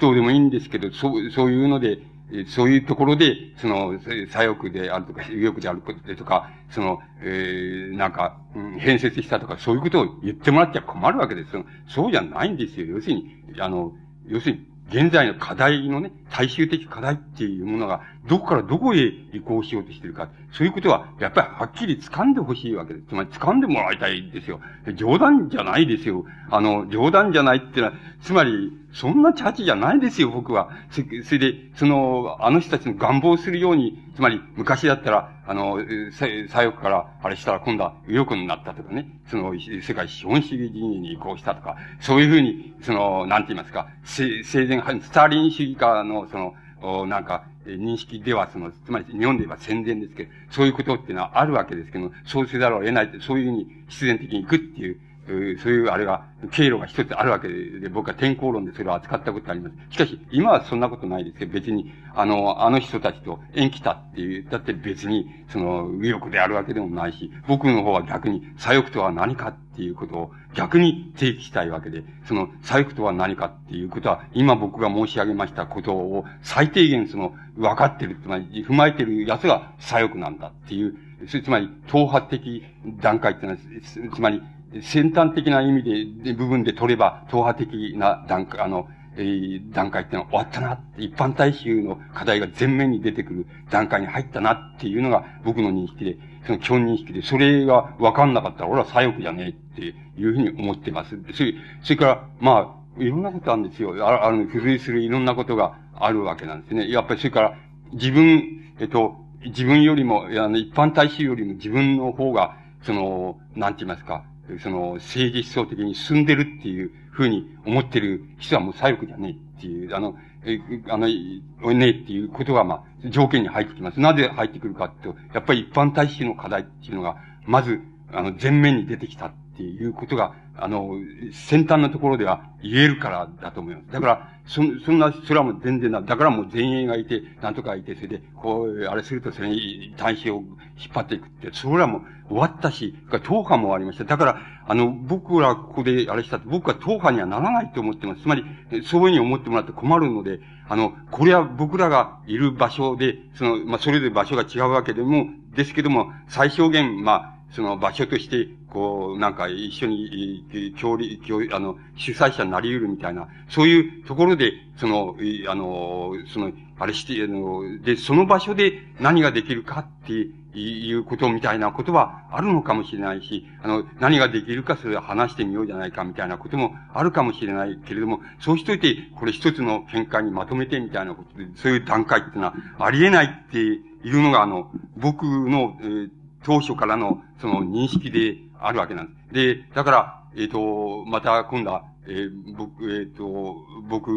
どうでもいいんですけど、そう、そういうので、そういうところで、その、左翼であるとか、右翼であることでとか、その、えー、なんか、変説したとか、そういうことを言ってもらっちゃ困るわけですよ。そうじゃないんですよ。要するに、あの、要するに、現在の課題のね、大衆的課題っていうものが、どこからどこへ移行しようとしてるか、そういうことは、やっぱりはっきり掴んでほしいわけです。つまり掴んでもらいたいですよ。冗談じゃないですよ。あの、冗談じゃないってのは、つまり、そんなチャーチじゃないですよ、僕は。それで、その、あの人たちの願望するように、つまり、昔だったら、あの、左翼から、あれしたら今度は右翼になったとかね、その、世界資本主義陣営に移行したとか、そういうふうに、その、なんて言いますか、生前、スターリン主義家の、その、なんか、認識では、その、つまり日本で言えば戦前ですけど、そういうことっていうのはあるわけですけど、そうせざるを得ないって、そういうふうに必然的に行くっていう、そういうあれが、経路が一つあるわけで、僕は天候論でそれを扱ったことあります。しかし、今はそんなことないですけど、別に、あの、あの人たちと縁来たっていう、だって別に、その、右翼であるわけでもないし、僕の方は逆に、左翼とは何かっていうことを逆に提起したいわけで、その、左翼とは何かっていうことは、今僕が申し上げましたことを最低限その、分かってる、つまり、踏まえてる奴が左翼なんだっていう、つまり、党派的段階っていうのは、つまり、先端的な意味で、で部分で取れば、党派的な段階、あの、えー、段階っていうのは終わったな一般大衆の課題が前面に出てくる段階に入ったなっていうのが僕の認識で、その基本認識で、それが分かんなかったら俺は左翼じゃねえっていうふうに思ってます。それ、それから、まあ、いろんなことあるんですよ。ああの、付随するいろんなことがあるわけなんですね。やっぱりそれから、自分、えっと、自分よりも、あの、一般大衆よりも自分の方が、その、なんて言いますか、その、政治思想的に進んでるっていうふうに思ってる人はもう左翼じゃねえっていう、あの、え、あの、ねえっていうことが、まあ、条件に入ってきます。なぜ入ってくるかっていうと、やっぱり一般大衆の課題っていうのが、まず、あの、前面に出てきたっていうことが、あの、先端のところでは言えるからだと思います。だから、そ、そんな、それはもう全然だ。だからもう前衛がいて、なんとかいて、それで、こう、あれするとそれに単子を引っ張っていくって、それはもう終わったし、党派もありました。だから、あの、僕らここであれしたって、僕は党派にはならないと思ってます。つまり、そういうふうに思ってもらって困るので、あの、これは僕らがいる場所で、その、まあ、それぞれ場所が違うわけでも、ですけども、最小限、まあ、その場所として、こう、なんか一緒に、協力、協力あの、主催者になり得るみたいな、そういうところで、その、あの、その、あれして、あの、で、その場所で何ができるかっていうことみたいなことはあるのかもしれないし、あの、何ができるかそれを話してみようじゃないかみたいなこともあるかもしれないけれども、そうしといて、これ一つの見解にまとめてみたいなことで、そういう段階っていうのはありえないっていうのが、あの、僕の、えー当初からの、その認識であるわけなんです。で、だから、えっ、ー、と、また今度は、えー、僕、えっ、ー、と、僕、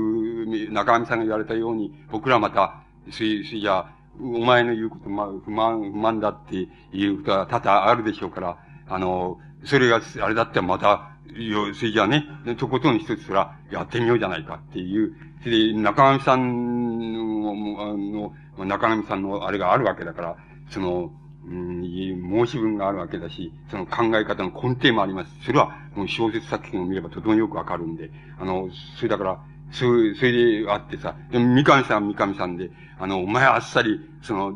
中上さんが言われたように、僕らまた、それ、それじゃお前の言うこと、まあ、不満、不満だっていうことは多々あるでしょうから、あの、それが、あれだったらまた、よ、それじゃあね、とことん一つそら、やってみようじゃないかっていう、それで、中上さんの、の、中上さんのあれがあるわけだから、その、うん、申し分があるわけだし、その考え方の根底もあります。それは、もう小説作品を見ればとてもよくわかるんで、あの、それだから、そう、それであってさ、でも三上さんは三上さんで、あの、お前あっさり、その、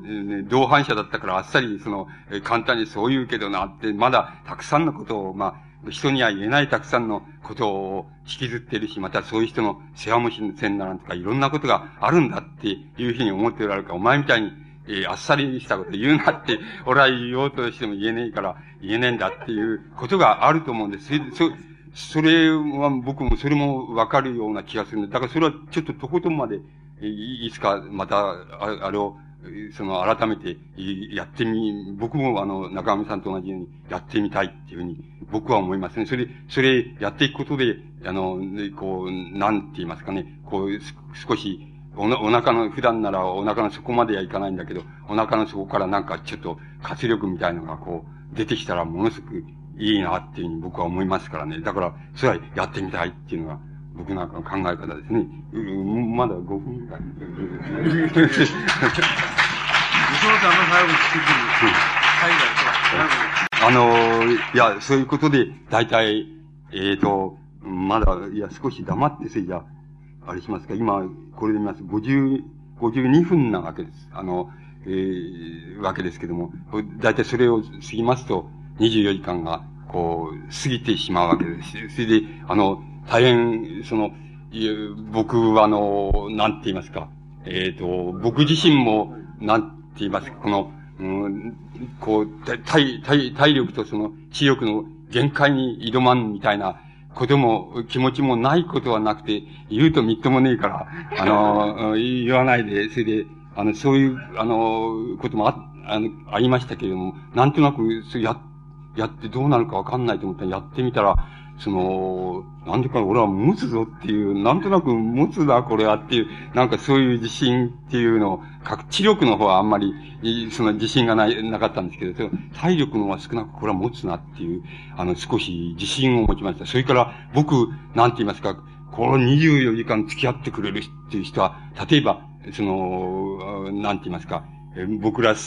同伴者だったからあっさり、その、簡単にそう言うけどなって、まだたくさんのことを、まあ、人には言えないたくさんのことを引きずってるし、またそういう人の世話もしせんならんとか、いろんなことがあるんだっていうふうに思っておられるか、お前みたいにえー、あっさりしたこと言うなって、俺は言おうとしても言えねえから、言えねえんだっていうことがあると思うんです。そ、それは僕もそれもわかるような気がするんで、だからそれはちょっととことんまで、いつかまた、ああれを、その、改めて、やってみ、僕もあの、中上さんと同じようにやってみたいっていうふうに、僕は思いますね。それ、それやっていくことで、あの、こう、なんて言いますかね、こう、少し、おな、お腹の、普段ならお腹の底まではいかないんだけど、お腹の底からなんかちょっと活力みたいのがこう、出てきたらものすごくいいなっていうふうに僕は思いますからね。だから、それはやってみたいっていうのが、僕なんかの考え方ですね。うん、まだ5分ぐらい。伊藤さんの最後に作ってる、あの、いや、そういうことで、大体、えっ、ー、と、まだ、いや、少し黙ってせいじゃ、あれしますか、今、これで見ます。50、52分なわけです。あの、えー、わけですけども、だいたいそれを過ぎますと、24時間が、こう、過ぎてしまうわけです。それで、あの、大変、その、僕は、あの、なんて言いますか、えっ、ー、と、僕自身も、なんて言いますか、この、うん、こう、体、体、体力とその、知力の限界に挑まんみたいな、ことも、気持ちもないことはなくて、言うとみっともねえから、あの、言わないで、それで、あの、そういう、あの、こともあ、あの、ありましたけれども、なんとなく、そや、やってどうなるかわかんないと思ったら、やってみたら、その、なんでか俺は持つぞっていう、なんとなく持つな、これはっていう、なんかそういう自信っていうのを、知力の方はあんまり、その自信がない、なかったんですけど、体力の方は少なくこれは持つなっていう、あの、少し自信を持ちました。それから僕、なんて言いますか、この24時間付き合ってくれるっていう人は、例えば、その、なんて言いますか、僕ら、例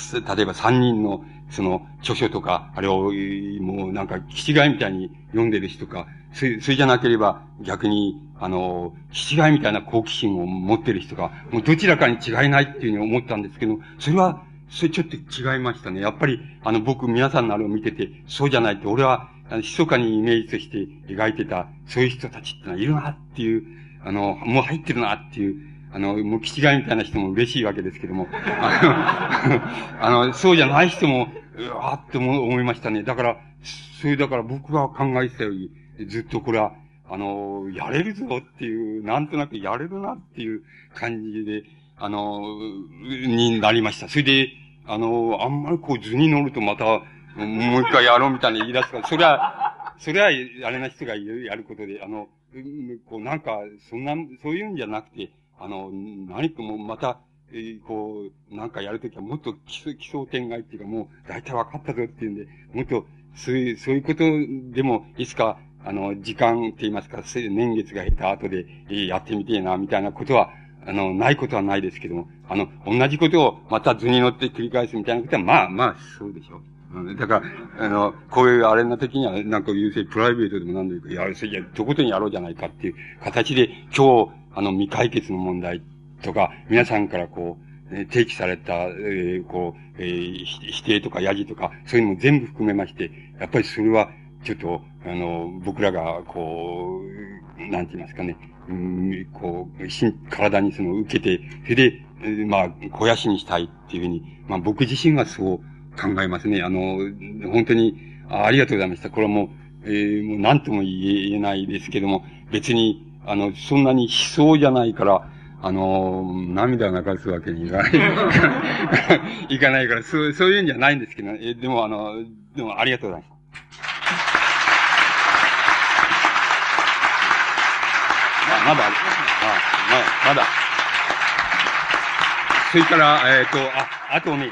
えば3人の、その、著書とか、あれを、もうなんか、気違いみたいに読んでる人か、それ、それじゃなければ、逆に、あの、気違いみたいな好奇心を持ってる人が、もうどちらかに違いないっていうふうに思ったんですけど、それは、それちょっと違いましたね。やっぱり、あの、僕、皆さんのあれを見てて、そうじゃないって、俺は、あの、密かにイメージとして描いてた、そういう人たちってのはいるなっていう、あの、もう入ってるなっていう、あの、もう、気違いみたいな人も嬉しいわけですけども、あの、あのそうじゃない人も、うわーって思いましたね。だから、それだから僕が考えてたより、ずっとこれは、あの、やれるぞっていう、なんとなくやれるなっていう感じで、あの、になりました。それで、あの、あんまりこう図に乗るとまた、もう一回やろうみたいに言い出すから、それは、それは、あれな人がやることで、あの、こうなんか、そんな、そういうんじゃなくて、あの、何かもまた、えー、こう、なんかやるときはもっと基礎点外っていうかもう大体分かったぞっていうんで、もっとそういう、そういうことでもいつか、あの、時間って言いますか、年月が経た後で、えー、やってみてえな、みたいなことは、あの、ないことはないですけども、あの、同じことをまた図に乗って繰り返すみたいなことは、まあまあ、そうでしょう。だから、あの、こういうあれな時には、なんか優勢プライベートでも何でもいいか、やる、それじゃ、とことんやろうじゃないかっていう形で、今日、あの、未解決の問題とか、皆さんからこう、提起された、えー、こう、えー、否定とかやじとか、そういうのも全部含めまして、やっぱりそれは、ちょっと、あの、僕らが、こう、なんて言いますかね、うん、こう、体にその受けて、それで、まあ、肥やしにしたいっていうふうに、まあ僕自身はそう考えますね。あの、本当に、あありがとうございました。これはもう、えー、もう何とも言えないですけども、別に、あの、そんなに悲壮じゃないから、あの、涙流すわけにいかない。いかないから、そう、そういうんじゃないんですけど、え、でもあの、でもありがとうございます。まだある。あ、ま、まだ。それから、えっ、ー、と、あ、あとね、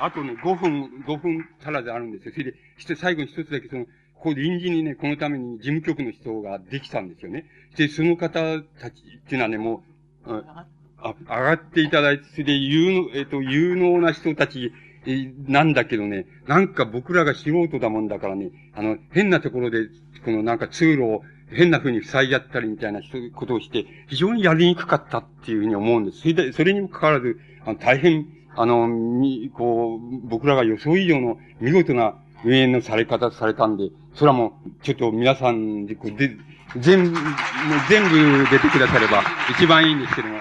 あとね、5分、5分足らずあるんですよ。それで、して最後に一つだけその、ここ臨時にね、このために事務局の人ができたんですよね。で、その方たちっていうのはね、もう、あ上がっていただいて、それで有能、えっ、と、有能な人たち、なんだけどね、なんか僕らが素人だもんだからね、あの、変なところで、このなんか通路を変な風に塞いじゃったりみたいなことをして、非常にやりにくかったっていうふうに思うんです。それで、それにもかかわらず、あの大変、あの、み、こう、僕らが予想以上の見事な運営のされ方されたんで、それはもう、ちょっと皆さんで、こう、で、全部、全部出てくだされば一番いいんですけども、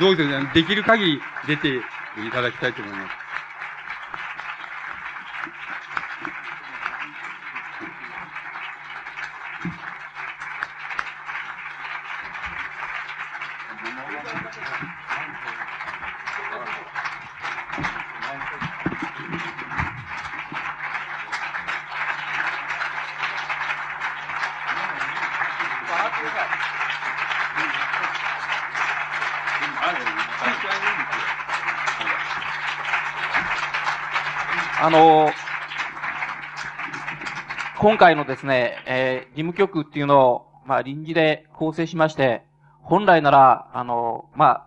どうぞ、できる限り出ていただきたいと思います。あの、今回のですね、えー、事務局っていうのを、まあ、臨時で構成しまして、本来なら、あの、まあ、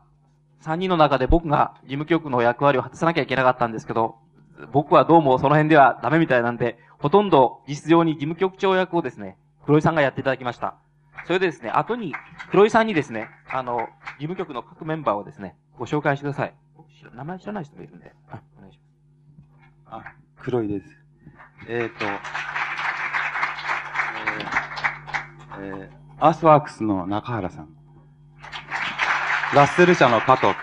三人の中で僕が事務局の役割を果たさなきゃいけなかったんですけど、僕はどうもその辺ではダメみたいなんで、ほとんど実情に事務局長役をですね、黒井さんがやっていただきました。それでですね、後に、黒井さんにですね、あの、事務局の各メンバーをですね、ご紹介してください。名前知らない人がいるんで。ああ、黒いです。えっ、ー、と、えー、えー、アースワークスの中原さん。ラッセル社の加藤。えっ、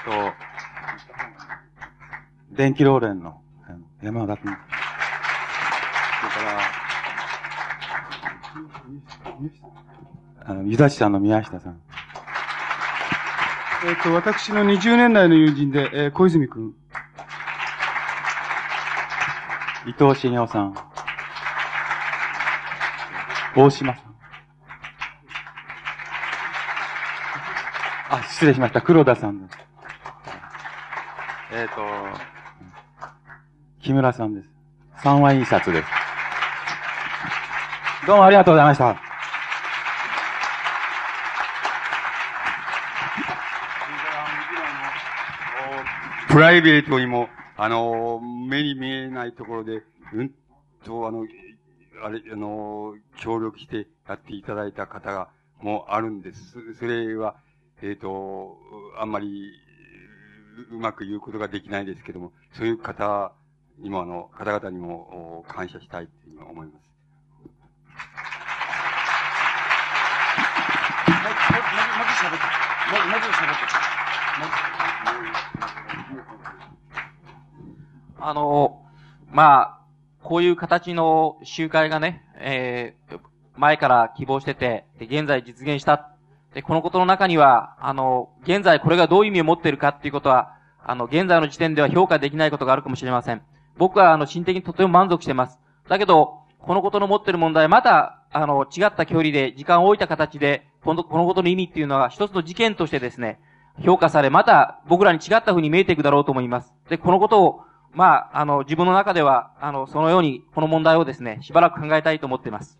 ー、と、電気ローレンの山田君。それから、あの、湯田市さんの宮下さん。えっ、ー、と、私の20年来の友人で、えー、小泉君。伊藤茂雄さん。大島さん。あ、失礼しました。黒田さんです。えっ、ー、と、木村さんです。三話印刷です。どうもありがとうございました。プライベートにも、あの、目に見えないところで、うんと、あの、あれ、あの、協力してやっていただいた方が、もうあるんです。それは、えっ、ー、と、あんまり、うまく言うことができないですけども、そういう方にも、あの、方々にも感謝したいというふうに思います。あの、まあ、こういう形の集会がね、えー、前から希望してて、で、現在実現した。で、このことの中には、あの、現在これがどういう意味を持っているかっていうことは、あの、現在の時点では評価できないことがあるかもしれません。僕は、あの、心的にとても満足してます。だけど、このことの持っている問題、また、あの、違った距離で、時間を置いた形で、この、このことの意味っていうのは、一つの事件としてですね、評価され、また、僕らに違った風に見えていくだろうと思います。で、このことを、まあ、あの、自分の中では、あの、そのように、この問題をですね、しばらく考えたいと思っています。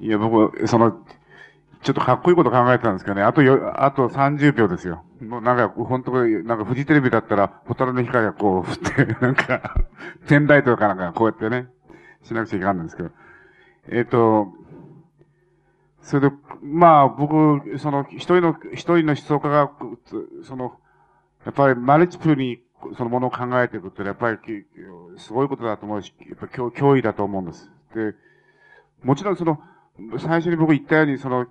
いや、僕、その、ちょっとかっこいいこと考えてたんですけどね、あとよ、あと30秒ですよ。もうなんか、本当なんかフジテレビだったら、ホタルの光がこう振って、なんか、ペンライトかなんかこうやってね、しなくちゃいけなんですけど。えっ、ー、と、それで、まあ、僕、その、一人の、一人の思想家が、その、やっぱりマルチプルに、そのものを考えていくって、やっぱり、すごいことだと思うし、やっぱ脅脅威だと思うんです。で、もちろんその、最初に僕言ったように、その、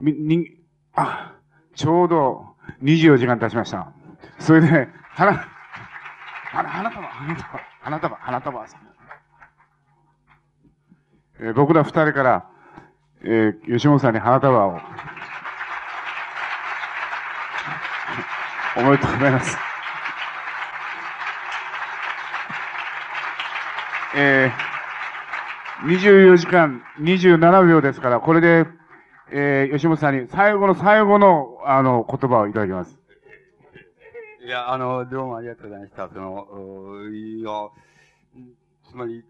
み、に、あ、ちょうど24時間経ちました。それで、花、花、花束、花束、花束、花束さん。えー、僕ら二人から、えー、吉本さんに花束を、おめでとうございます。えー、24時間27秒ですから、これで、えー、吉本さんに最後の最後の、あの、言葉をいただきます。いや、あの、どうもありがとうございました。その、いや、つまり、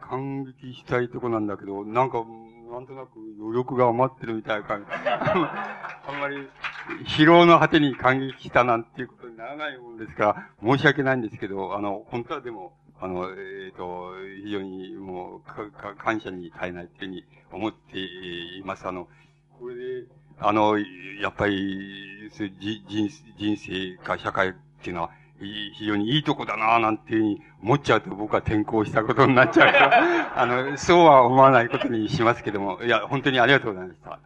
感激したいとこなんだけど、なんか、なんとなく余力が余ってるみたいな感じ。あんまり、疲労の果てに感激したなんていうことにならないもんですから、申し訳ないんですけど、あの、本当はでも、あの、えっ、ー、と、非常にもう、か、か、感謝に耐えないというふうに思っています。あの、これで、あの、やっぱり、人人生か社会っていうのは、非常にいいとこだなぁなんていうふうに思っちゃうと僕は転校したことになっちゃうから、あの、そうは思わないことにしますけども、いや、本当にありがとうございました。